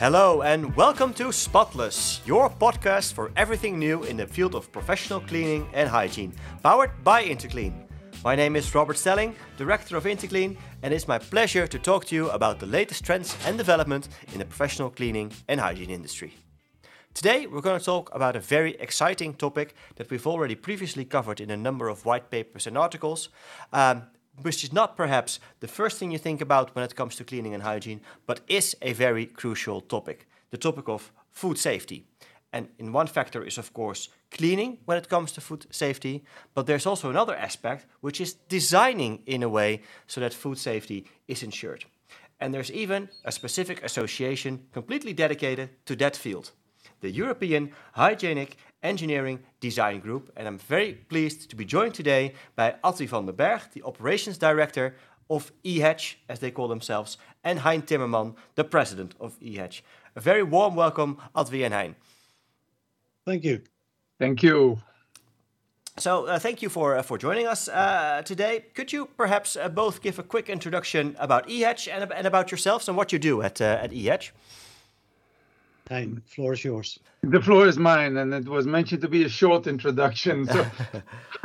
Hello and welcome to Spotless, your podcast for everything new in the field of professional cleaning and hygiene, powered by Interclean. My name is Robert Stelling, Director of Interclean, and it's my pleasure to talk to you about the latest trends and development in the professional cleaning and hygiene industry. Today, we're going to talk about a very exciting topic that we've already previously covered in a number of white papers and articles, um, which is not perhaps the first thing you think about when it comes to cleaning and hygiene, but is a very crucial topic the topic of food safety. And in one factor is, of course, cleaning when it comes to food safety, but there's also another aspect, which is designing in a way so that food safety is ensured. And there's even a specific association completely dedicated to that field the European Hygienic Engineering Design Group. And I'm very pleased to be joined today by Adwie van den Berg, the Operations Director of EHEDG, as they call themselves, and Hein Timmerman, the President of EHEDG. A very warm welcome, Adwie and Hein. Thank you. Thank you. So, uh, thank you for uh, for joining us uh, today. Could you perhaps uh, both give a quick introduction about EHEDG and, and about yourselves and what you do at uh, at EHEDG? Hein, floor is yours. The floor is mine, and it was mentioned to be a short introduction. So,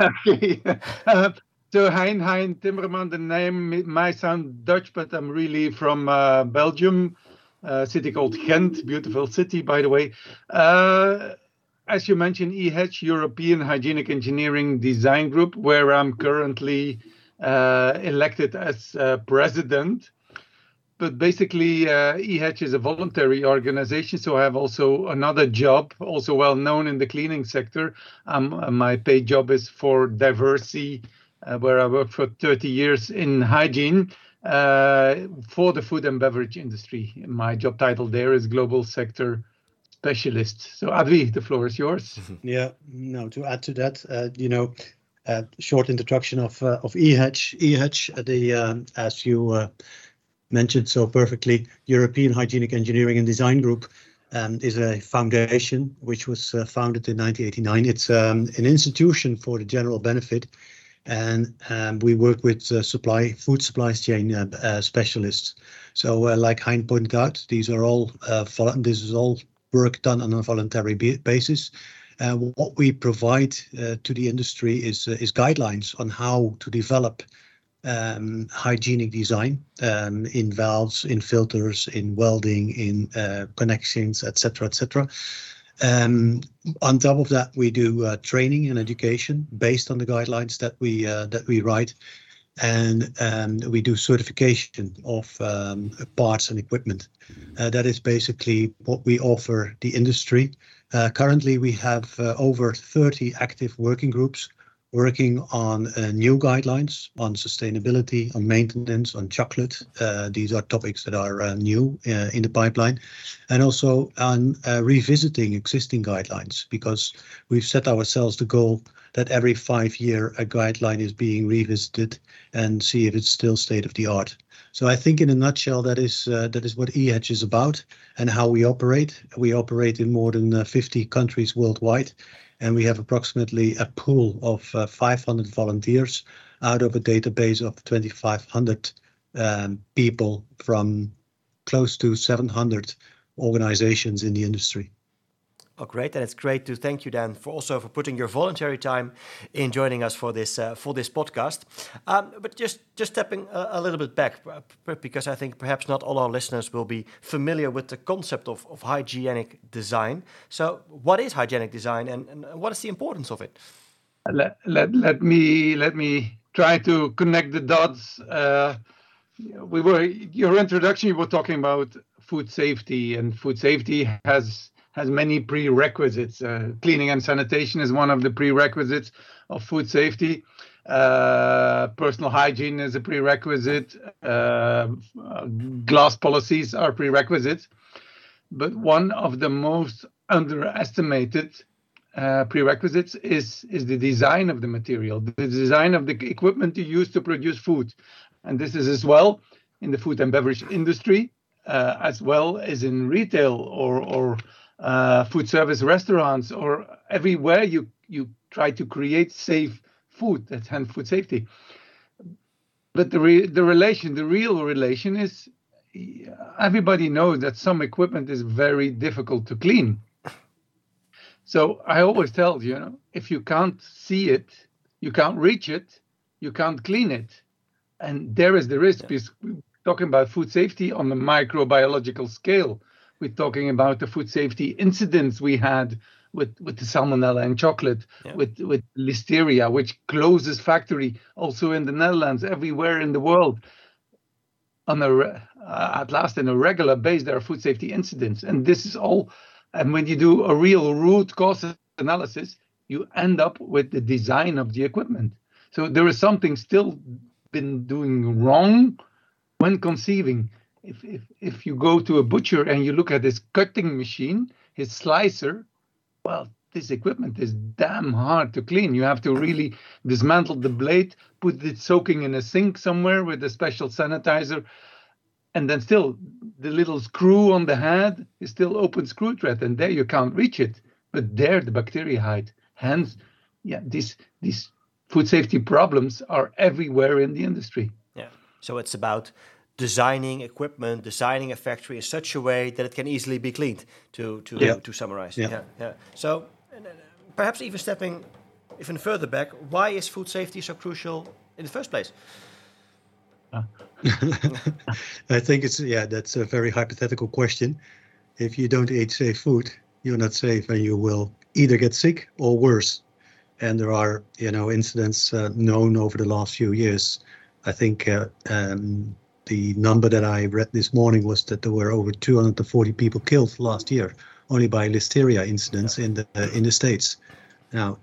okay. Uh, so Hein, Hein Timmerman, the name might sound Dutch, but I'm really from uh, Belgium, a city called Ghent, beautiful city, by the way. Uh, as you mentioned, EHEDG, European Hygienic Engineering Design Group, where I'm currently uh, elected as uh, president but basically uh, EHEDG is a voluntary organization so i have also another job also well known in the cleaning sector. Um, uh, my paid job is for Diversey uh, where i worked for 30 years in hygiene uh, for the food and beverage industry. My job title there is global sector specialist. So adwie the floor is yours. Yeah no to add to that uh, you know uh, short introduction of of EHEDG EHEDG the um, as you mentioned so perfectly, European Hygienic Engineering and Design Group um, is a foundation which was uh, founded in 1989. It's um, an institution for the general benefit, and um, we work with uh, supply food supply chain uh, uh specialists. So, uh, like Hein pointed out, these are all uh, this is all work done on a voluntary basis. what we provide to the industry is is guidelines on how to develop um, hygienic design um, in valves, in filters, in welding, in uh, connections, etc., etc. Um, on top of that, we do uh, training and education based on the guidelines that we uh, that we write, and um, we do certification of um, parts and equipment. Uh, that is basically what we offer the industry. Uh, currently, we have uh, over 30 active working groups working on uh, new guidelines on sustainability, on maintenance, on chocolate. Uh, these are topics that are uh, new uh, in the pipeline, and also on uh, revisiting existing guidelines because we've set ourselves the goal that every five year a guideline is being revisited and see if it's still state of the art. So I think in a nutshell that is uh, that is what EHEDG is about and how we operate. We operate in more than 50 countries worldwide and we have approximately a pool of uh, 500 volunteers out of a database of 2,500 um, people from close to 700 organizations in the industry. Oh, great! And it's great to thank you, Dan, for also for putting your voluntary time in joining us for this uh, for this podcast. Um, but just just stepping a, a, little bit back, because I think perhaps not all our listeners will be familiar with the concept of, of hygienic design. So, what is hygienic design, and, and what is the importance of it? Let, let, let me let me try to connect the dots. Uh, we were your introduction. You were talking about food safety, and food safety has has many prerequisites. Uh, cleaning and sanitation is one of the prerequisites of food safety. Uh, personal hygiene is a prerequisite. Uh, glass policies are prerequisites. But one of the most underestimated uh, prerequisites is is the design of the material, the design of the equipment you use to produce food, and this is as well in the food and beverage industry, uh, as well as in retail or or uh, food service restaurants or everywhere you you try to create safe food. That's hand food safety. But the re- the relation, the real relation is everybody knows that some equipment is very difficult to clean. So I always tell you, know, if you can't see it, you can't reach it, you can't clean it. And there is the risk yeah. because we're talking about food safety on the microbiological scale. We're talking about the food safety incidents we had with, with the salmonella and chocolate, yeah. with, with listeria, which closes factory also in the Netherlands, everywhere in the world. On a, uh, at last, in a regular base, there are food safety incidents. And this is all, and when you do a real root cause analysis, you end up with the design of the equipment. So there is something still been doing wrong when conceiving. If, if, if you go to a butcher and you look at his cutting machine, his slicer, well, this equipment is damn hard to clean. You have to really dismantle the blade, put it soaking in a sink somewhere with a special sanitizer, and then still the little screw on the head is still open screw thread, and there you can't reach it. But there the bacteria hide. Hence, yeah, these these food safety problems are everywhere in the industry. Yeah. So it's about designing equipment, designing a factory in such a way that it can easily be cleaned. To to yeah. to summarize. Yeah. yeah. yeah. So perhaps even stepping even further back, why is food safety so crucial in the first place? I think it's yeah, that's a very hypothetical question. If you don't eat safe food, you're not safe, and you will either get sick or worse. And there are you know incidents uh, known over the last few years. I think uh, um, the number that I read this morning was that there were over 240 people killed last year only by listeria incidents in the uh, in the states. Now,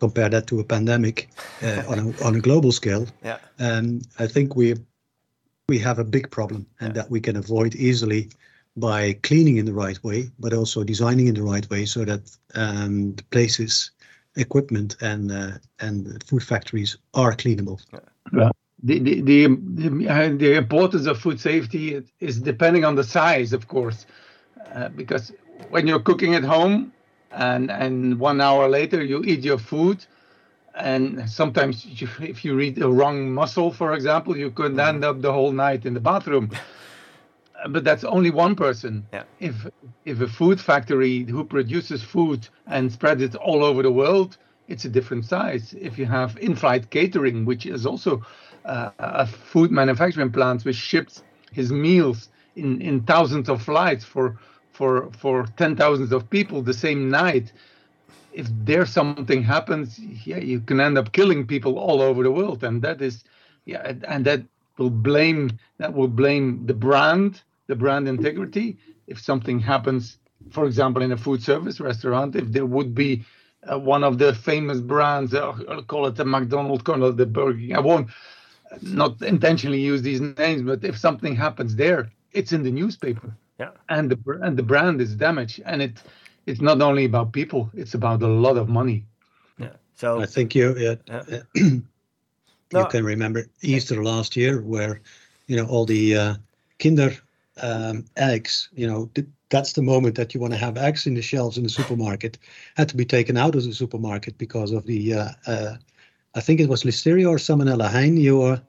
compare that to a pandemic uh, on a on a global scale. Yeah. Um, I think we we have a big problem, and yeah. that we can avoid easily by cleaning in the right way, but also designing in the right way, so that um, the places, equipment, and uh, and food factories are cleanable. Yeah the the the, the, uh, importance of food safety is depending on the size, of course, uh, because when you're cooking at home and and one hour later you eat your food, and sometimes you, if you eat the wrong mussel, for example, you could mm-hmm. end up the whole night in the bathroom. but that's only one person. Yeah. If if a food factory who produces food and spreads it all over the world, it's a different size. If you have in-flight catering, which is also uh, a food manufacturing plant which ships his meals in, in thousands of flights for for for ten thousands of people the same night. If there something happens, yeah, you can end up killing people all over the world, and that is, yeah, and that will blame that will blame the brand, the brand integrity. If something happens, for example, in a food service restaurant, if there would be uh, one of the famous brands, uh, I'll call it the McDonald's, call it the Burger King. I won't not intentionally use these names, but if something happens there, it's in the newspaper. Yeah. And the and the brand is damaged, and it it's not only about people; it's about a lot of money. Yeah. So I think you yeah, yeah. you no. can remember Easter last year, where you know all the uh, Kinder um, eggs. You know th- that's the moment that you want to have eggs in the shelves in the supermarket had to be taken out of the supermarket because of the uh, uh, I think it was Listeria or Salmonella. Hein, you were.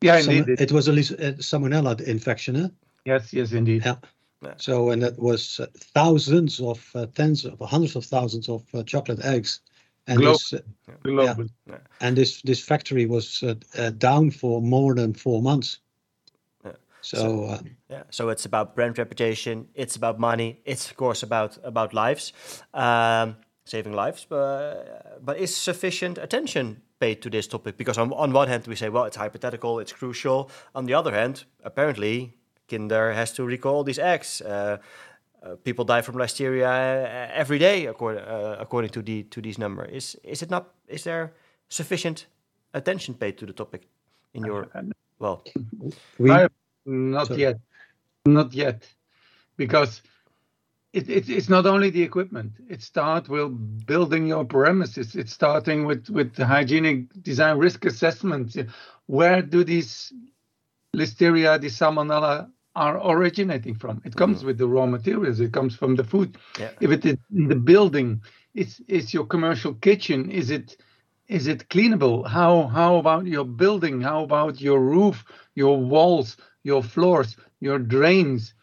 Yeah, indeed. It was a, a Salmonella infection, eh? Yes, yes, indeed. Yeah. yeah. So, and that was uh, thousands of, uh, tens of, hundreds of thousands of uh, chocolate eggs. And this, uh, yeah. yeah. and this this factory was uh, uh, down for more than four months. Yeah. So, so yeah, so it's about brand reputation. It's about money. It's of course about about lives. Um, saving lives, but, but is sufficient attention paid to this topic? Because on, on one hand, we say, well, it's hypothetical, it's crucial. On the other hand, apparently, Kinder has to recall these eggs. Uh, uh, people die from listeria uh, every day, according uh, according to the to these numbers. Is is it not? Is there sufficient attention paid to the topic in your well? We, not so. yet, not yet, because it, it, it's not only the equipment. It starts with building your premises. It's starting with with the hygienic design risk assessment. Where do these listeria, the salmonella are originating from. It comes Mm-hmm. with the raw materials. It comes from the food. Yeah. If it is in the building, it's it's your commercial kitchen. Is it is it cleanable? How how about your building? How about your roof, your walls, your floors, your drains?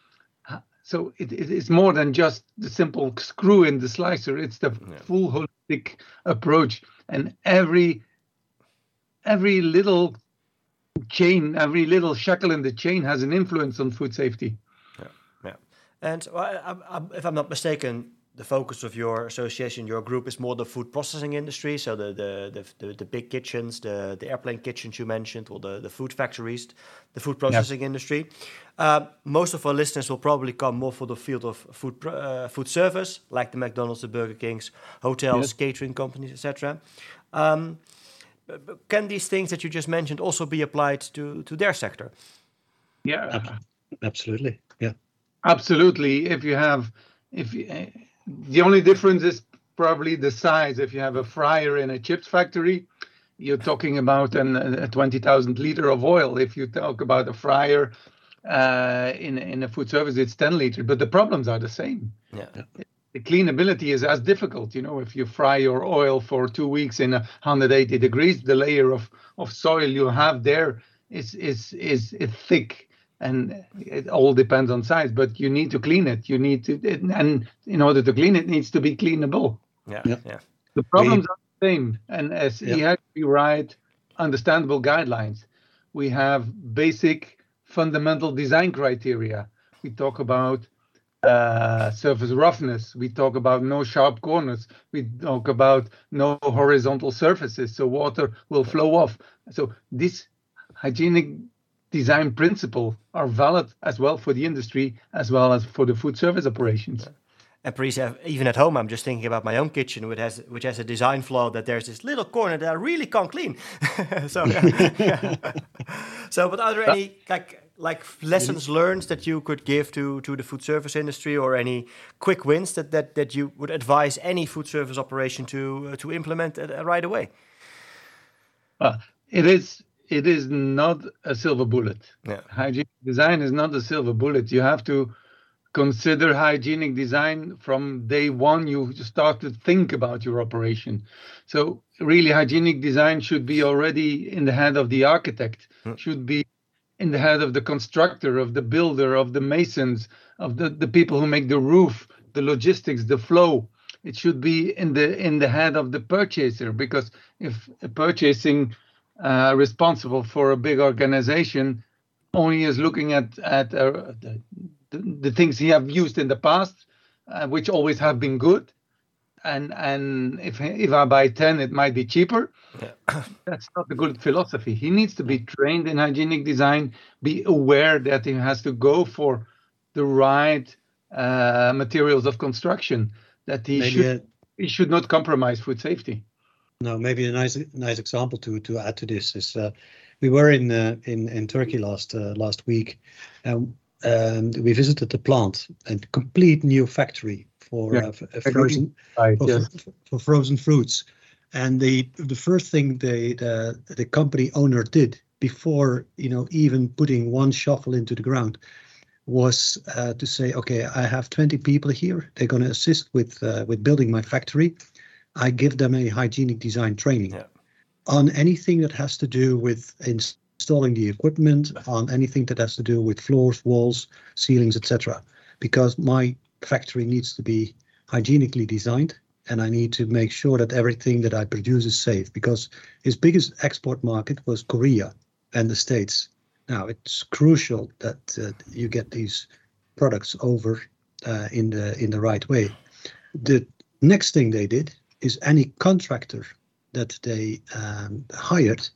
So it, it is more than just the simple screw in the slicer. It's the full holistic approach, and every every little chain, every little shackle in the chain has an influence on food safety. Yeah, yeah. And well, I, I, if I'm not mistaken, the focus of your association, your group, is more the food processing industry. So the the the, the, the big kitchens, the, the airplane kitchens you mentioned, or the, the food factories, the food processing industry. Uh, most of our listeners will probably come more for the field of food uh, food service, like the McDonald's, the Burger Kings, hotels, Yes. catering companies, etc. Um, but- but can these things that you just mentioned also be applied to to their sector? Yeah, Absolutely. Yeah. Absolutely. If you have, if you, uh, the only difference is probably the size. If you have a fryer in a chips factory, you're talking about an, a 20,000 liter of oil. If you talk about a fryer uh, in in a food service, it's 10 liter. But the problems are the same. Yeah. The cleanability is as difficult. You know, if you fry your oil for two weeks in 180 degrees, the layer of of soil you have there is is is, is thick and it all depends on size but you need to clean it you need to and in order to clean it, it needs to be cleanable Yeah. Yeah. yeah. the problems are the same and as Yeah. he had to write understandable guidelines we have basic fundamental design criteria we talk about uh, surface roughness we talk about no sharp corners we talk about no horizontal surfaces so water will flow off so these hygienic design principle are valid as well for the industry as well as for the food service operations And please, uh, even at home, I'm just thinking about my own kitchen, which has which has a design flaw that there's this little corner that I really can't clean. so, so, but are there any like like lessons learned that you could give to to the food service industry, or any quick wins that that, that you would advise any food service operation to uh, to implement uh, right away? Uh, it is it is not a silver bullet. Yeah. Hygienic design is not a silver bullet. You have to consider hygienic design from day one. You start to think about your operation. So really, hygienic design should be already in the head of the architect. Hmm. Should be in the head of the constructor, of the builder, of the masons, of the, the people who make the roof, the logistics, the flow. It should be in the in the head of the purchaser because if a purchasing uh, responsible for a big organization only is looking at at uh, the, the things he have used in the past, uh, which always have been good, and and if if I buy ten, it might be cheaper. That's not a good philosophy. He needs to be trained in hygienic design, be aware that he has to go for the right uh, materials of construction. That he Maybe should a, he should not compromise food safety. No, maybe a nice nice example to to add to this is uh, we were in uh, in in Turkey last uh, last week, and um, we visited the plant, a complete new factory for Yeah, uh, frozen Right. for, for, for frozen fruits. And the the first thing the, the the company owner did before you know even putting one shovel into the ground was uh, to say, okay, I have 20 people here. They're going to assist with uh, with building my factory. I give them a hygienic design training Yeah. on anything that has to do with installing the equipment, on anything that has to do with floors, walls, ceilings, etc. Because my factory needs to be hygienically designed, and I need to make sure that everything that I produce is safe. Because his biggest export market was Korea and the States. Now it's crucial that uh, you get these products over uh, in the in the right way. The next thing they did is any contractor that they um, hired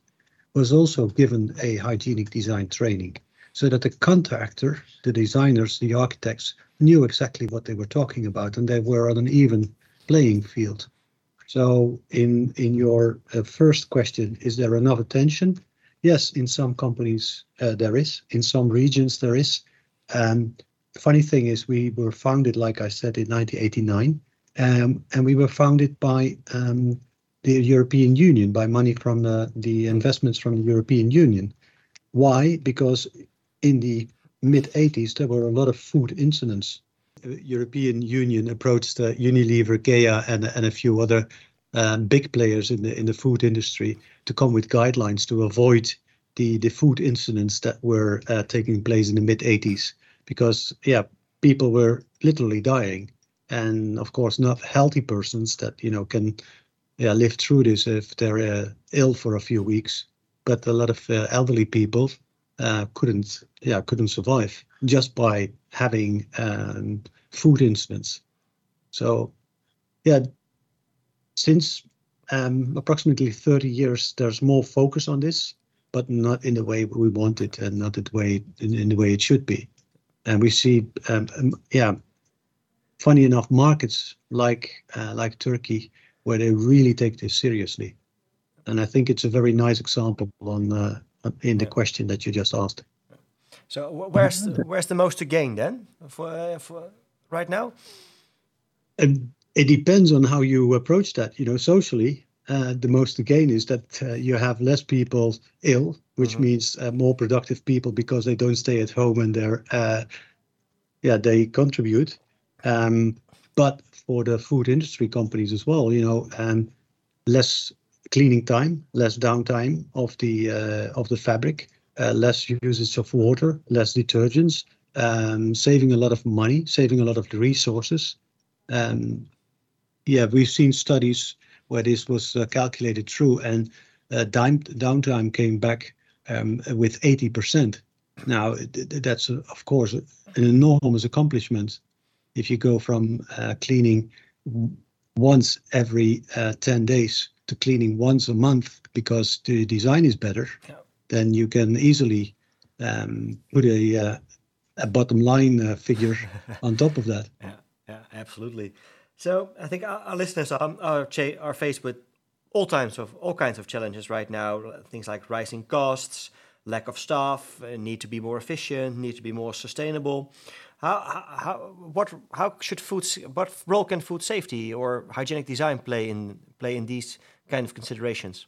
was also given a hygienic design training so that the contractor, the designers, the architects knew exactly what they were talking about and they were on an even playing field. So in in your uh, first question, is there enough attention? Yes, in some companies uh, there is. In some regions there is. Um, funny thing is, we were founded, like I said, in 1989, um, and we were founded by um, the European Union by money from the, the investments from the European Union. Why? Because in the mid 80s, there were a lot of food incidents. The European Union approached uh, Unilever, GEA, and, and a few other um, big players in the in the food industry to come with guidelines to avoid the the food incidents that were uh, taking place in the mid 80s because yeah people were literally dying and of course not healthy persons that you know can yeah live through this if they're uh, ill for a few weeks. But a lot of uh, elderly people uh, couldn't yeah couldn't survive just by having um, food incidents. So yeah since um, approximately 30 years there's more focus on this but not in the way we want it and not the way in, in the way it should be. And we see um, um, yeah funny enough markets like uh, like turkey where they really take this seriously. And i think it's a very nice example on uh, in the question that you just asked. So where's the, where's the most to gain then? For, uh, for right now? And it depends on how you approach that. You know socially uh, the most to gain is that uh, you have less people ill, which mm-hmm. means uh, more productive people because they don't stay at home and they're, uh, yeah, they contribute. Um, but for the food industry companies as well, you know, um, less cleaning time, less downtime of the uh, of the fabric, uh, less usage of water, less detergents, um, saving a lot of money, saving a lot of the resources. Um, yeah, we've seen studies where this was uh, calculated through, and uh, downtime came back um, with 80%. Now, that's, of course, an enormous accomplishment if you go from cleaning once every 10 days to cleaning once a month because the design is better, yeah. then you can easily um, put a, uh, a bottom line uh, figure on top of that. Yeah, yeah, absolutely. So I think our, our listeners are, are, are faced with all kinds of all kinds of challenges right now. Things like rising costs, lack of staff, uh, need to be more efficient, need to be more sustainable. How, how, what, how should food, what role can food safety or hygienic design play in play in these kind of considerations?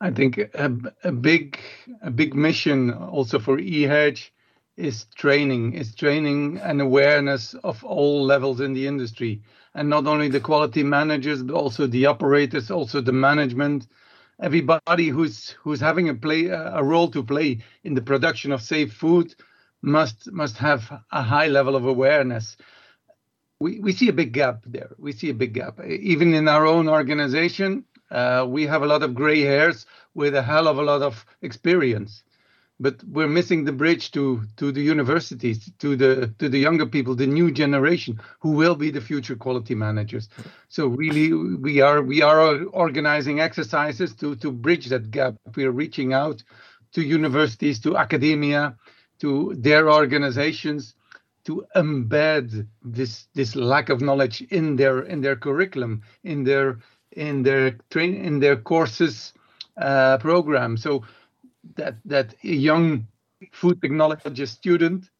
I think a, a big a big mission also for EHEDG is training, is training and awareness of all levels in the industry. And not only the quality managers, but also the operators, also the management, everybody who's who's having a play a role to play in the production of safe food must must have a high level of awareness. We we see a big gap there. We see a big gap. Even in our own organization, uh, we have a lot of gray hairs with a hell of a lot of experience but we're missing the bridge to to the universities to the to the younger people the new generation who will be the future quality managers. So really we are we are organizing exercises to to bridge that gap. We are reaching out to universities to academia to their organizations to embed this this lack of knowledge in their in their curriculum in their in their train in their courses uh, program. So that that a young food technology student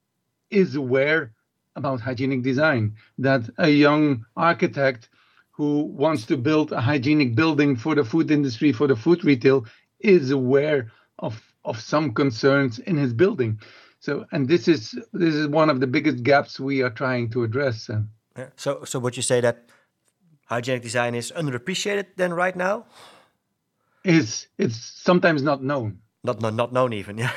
is aware about hygienic design that a young architect who wants to build a hygienic building for the food industry for the food retail is aware of of some concerns in his building. So and this is this is one of the biggest gaps we are trying to address uh. yeah. so so would you say that hygienic design is underappreciated then right now? Is it's sometimes not known not not, not known even.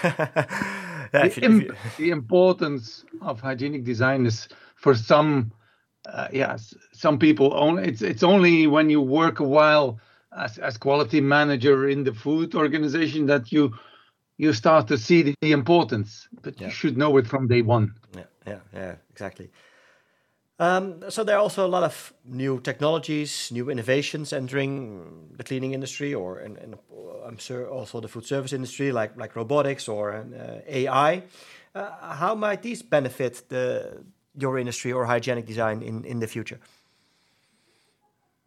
Yeah. yeah the, Im- you... the, importance of hygienic design is for some, uh, yes, some people only. It's it's only when you work a while as as quality manager in the food organization that you you start to see the, the importance. But yeah. you should know it from day one. Yeah, yeah, yeah, exactly. Um, so there are also a lot of new technologies, new innovations entering the cleaning industry, or I'm sure also the food service industry, like like robotics or uh, AI. Uh, how might these benefit the your industry or hygienic design in in the future?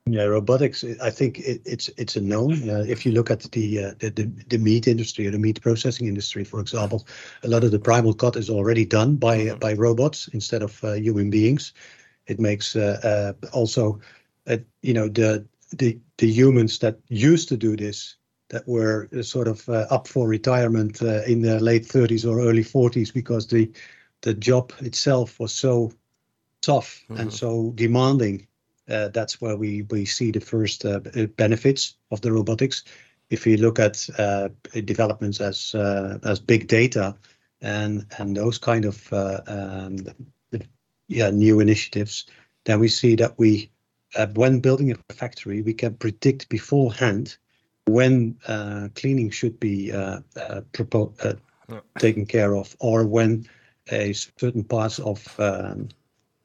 Yeah, robotics. I think it, it's it's a known. Uh, if you look at the, uh, the, the the meat industry or the meat processing industry, for example, a lot of the primal cut is already done by mm -hmm. by robots instead of uh, human beings. It makes uh, uh, also, uh, you know, the the the humans that used to do this that were sort of uh, up for retirement uh, in their late 30s or early 40s because the the job itself was so tough mm-hmm. and so demanding. Uh, that's where we we see the first uh, benefits of the robotics. If you look at uh, developments as as big data and and those kind of um, yeah new initiatives, then we see that we when building a factory we can predict beforehand when uh, cleaning should be uh, uh, propo- yeah. taken care of, or when a certain parts of um,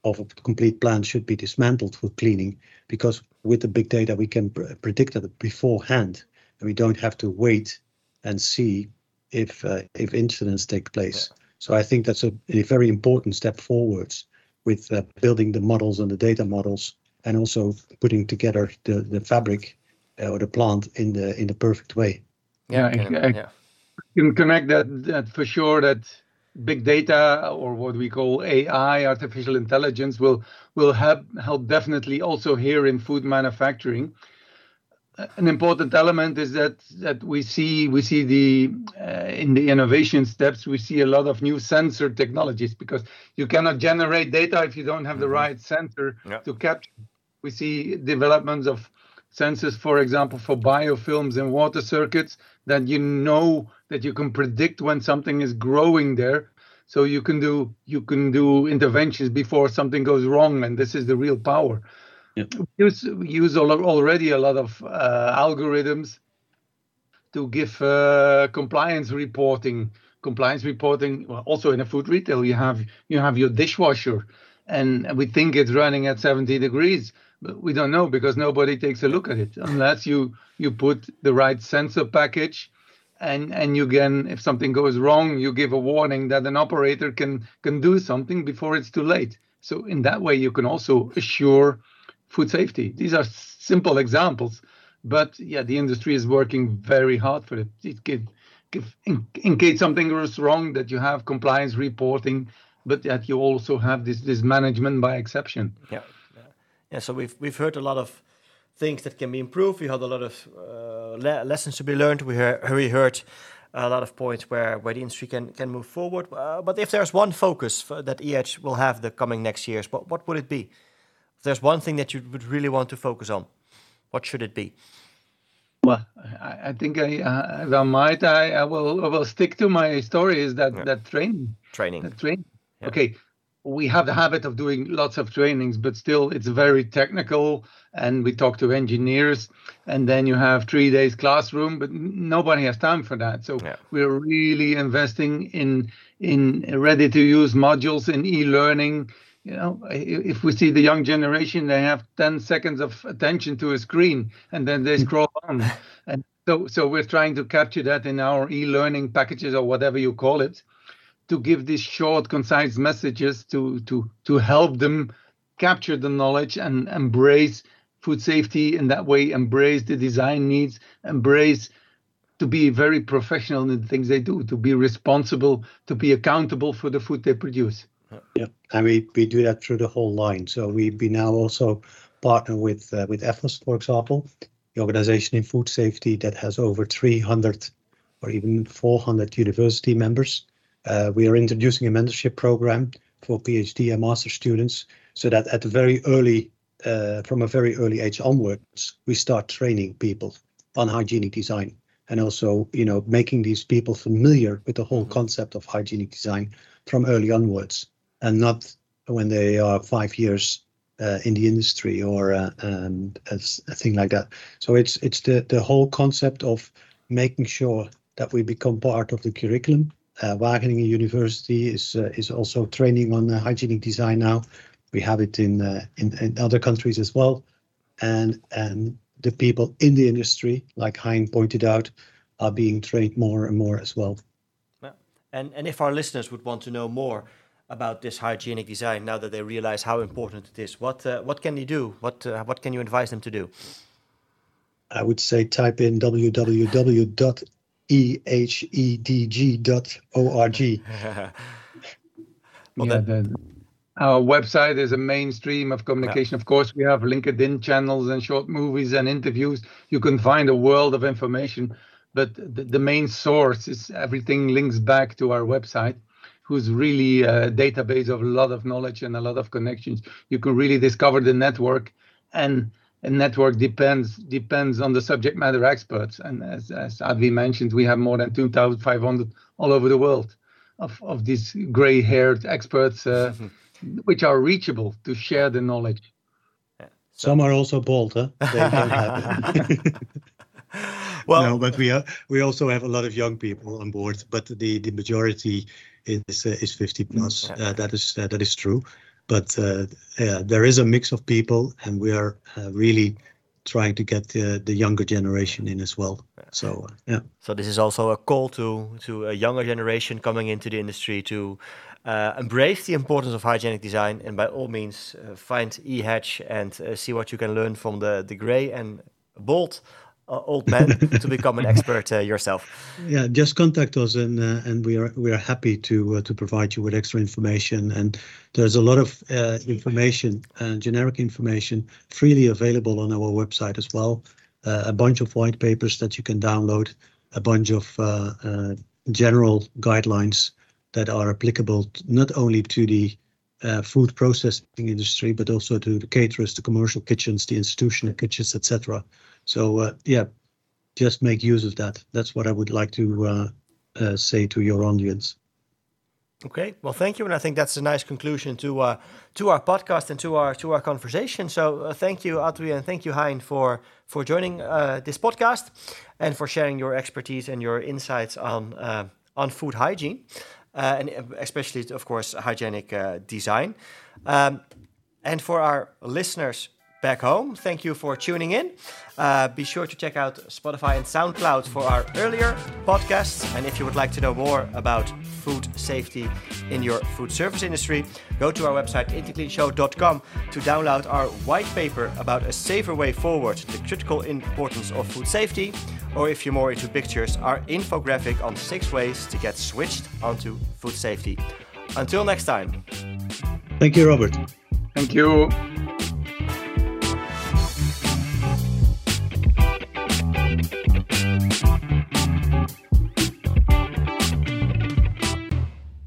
of a complete plant should be dismantled for cleaning, because with the big data we can pr- predict that beforehand, and we don't have to wait and see if uh, if incidents take place. So I think that's a, a, very important step forwards with uh, building the models and the data models, and also putting together the the fabric uh, or the plant in the in the perfect way. Yeah, I, I, yeah. can connect that that for sure. That big data or what we call AI, artificial intelligence, will will help help definitely also here in food manufacturing. An important element is that that we see we see the uh, in the innovation steps we see a lot of new sensor technologies because you cannot generate data if you don't have the mm-hmm. right sensor yeah. to capture. We see developments of sensors, for example, for biofilms and water circuits, that you know that you can predict when something is growing there. So you can do you can do interventions before something goes wrong, and this is the real power. Yeah. We use use already a lot of uh, algorithms to give uh, compliance reporting. Compliance reporting. Well, also in a food retail, you have you have your dishwasher, and we think it's running at 70 degrees but we don't know because nobody takes a look at it unless you you put the right sensor package and and you can if something goes wrong you give a warning that an operator can can do something before it's too late so in that way you can also assure food safety these are simple examples but yeah the industry is working very hard for it it can in, in case something goes wrong that you have compliance reporting but that you also have this this management by exception yeah yeah, so we've we've heard a lot of things that can be improved. We had a lot of uh, le lessons to be learned. We, we heard a lot of points where, where the industry can, can move forward. Uh, but if there's one focus that EH will have the coming next years, what, what would it be? If there's one thing that you would really want to focus on, what should it be? Well, I, I think I, uh, if I might, I, I will I will stick to my story. Is that yeah. that training? Training. That training. Yeah. Okay, we have the habit of doing lots of trainings, but still it's very technical. And we talk to engineers, and then you have three days classroom, but nobody has time for that. So yeah. we're really investing in in ready to use modules in e-learning. You know, if we see the young generation, they have 10 seconds of attention to a screen, and then they hmm. scroll on. And so, so we're trying to capture that in our e-learning packages or whatever you call it to give these short, concise messages to to to help them capture the knowledge and embrace food safety in that way, embrace the design needs, embrace to be very professional in the things they do, to be responsible, to be accountable for the food they produce. Yeah, and we, we do that through the whole line. So we, we now also partner with uh, with EFFoST, for example, the organization in food safety that has over 300 or even 400 university members uh, we are introducing a mentorship program for PhD and master students so that at a very early, uh, from a very early age onwards, we start training people on hygienic design and also, you know, making these people familiar with the whole mm-hmm. concept of hygienic design from early onwards and not when they are five years uh, in the industry or uh, um, as a thing like that. So it's it's the the whole concept of making sure that we become part of the curriculum uh, Wageningen University is uh, is also training on uh, hygienic design now. We have it in, in, in other countries as well, and and the people in the industry, like Hein pointed out, are being trained more and more as well. And and if our listeners would want to know more about this hygienic design now that they realize how important it is, what uh, what can they do? What uh, what can you advise them to do? I would say type in www ehedg.org. well, yeah, the, our website is a mainstream of communication. Yeah. Of course, we have LinkedIn channels and short movies and interviews. You can find a world of information. but the, the main source is everything links back to our website who's really a database of a lot of knowledge and a lot of connections. You can really discover the network and a network depends depends on the subject matter experts. And as, as Adwie mentioned we have more than 2500 all over the world of, of these gray haired experts uh, which are reachable to share the knowledge. Some are also bald huh? Well, no, but we are, we also have a lot of young people on board, but the the majority is uh, is 50 plus. Yeah. Uh, that is uh, that is true, but uh, yeah, there is a mix of people, and we are uh, really trying to get the the younger generation in as well. So uh, yeah. So this is also a call to to a younger generation coming into the industry to. embrace the importance of hygienic design and by all means find EHEDG and see what you can learn from the, the gray and bold uh, old man to become an expert uh, yourself. Yeah, just contact us, and uh, and we are we are happy to uh, to provide you with extra information. And there's a lot of uh, information, uh, generic information, freely available on our website as well. a bunch of white papers that you can download, a bunch of general guidelines that are applicable not only to the uh, food processing industry, but also to the caterers, the commercial kitchens, the institutional kitchens, etc. So uh, yeah, just make use of that. That's what I would like to uh, uh, say to your audience. Okay, well, thank you, and I think that's a nice conclusion to uh, to our podcast and to our to our conversation. So, uh, thank you, Adwie, and thank you, Hein, for for joining uh, this podcast and for sharing your expertise and your insights on on food hygiene, and especially, of course, hygienic design. Um, and for our listeners back home. Thank you for tuning in. Uh, be sure to check out Spotify and SoundCloud for our earlier podcasts. And if you would like to know more about food safety in your food service industry, go to our website intercleanshow.com to download our white paper about a safer way forward, the critical importance of food safety. Or if you're more into pictures, our infographic on six ways to get switched onto food safety. Until next time. Thank you, Robert. Thank you.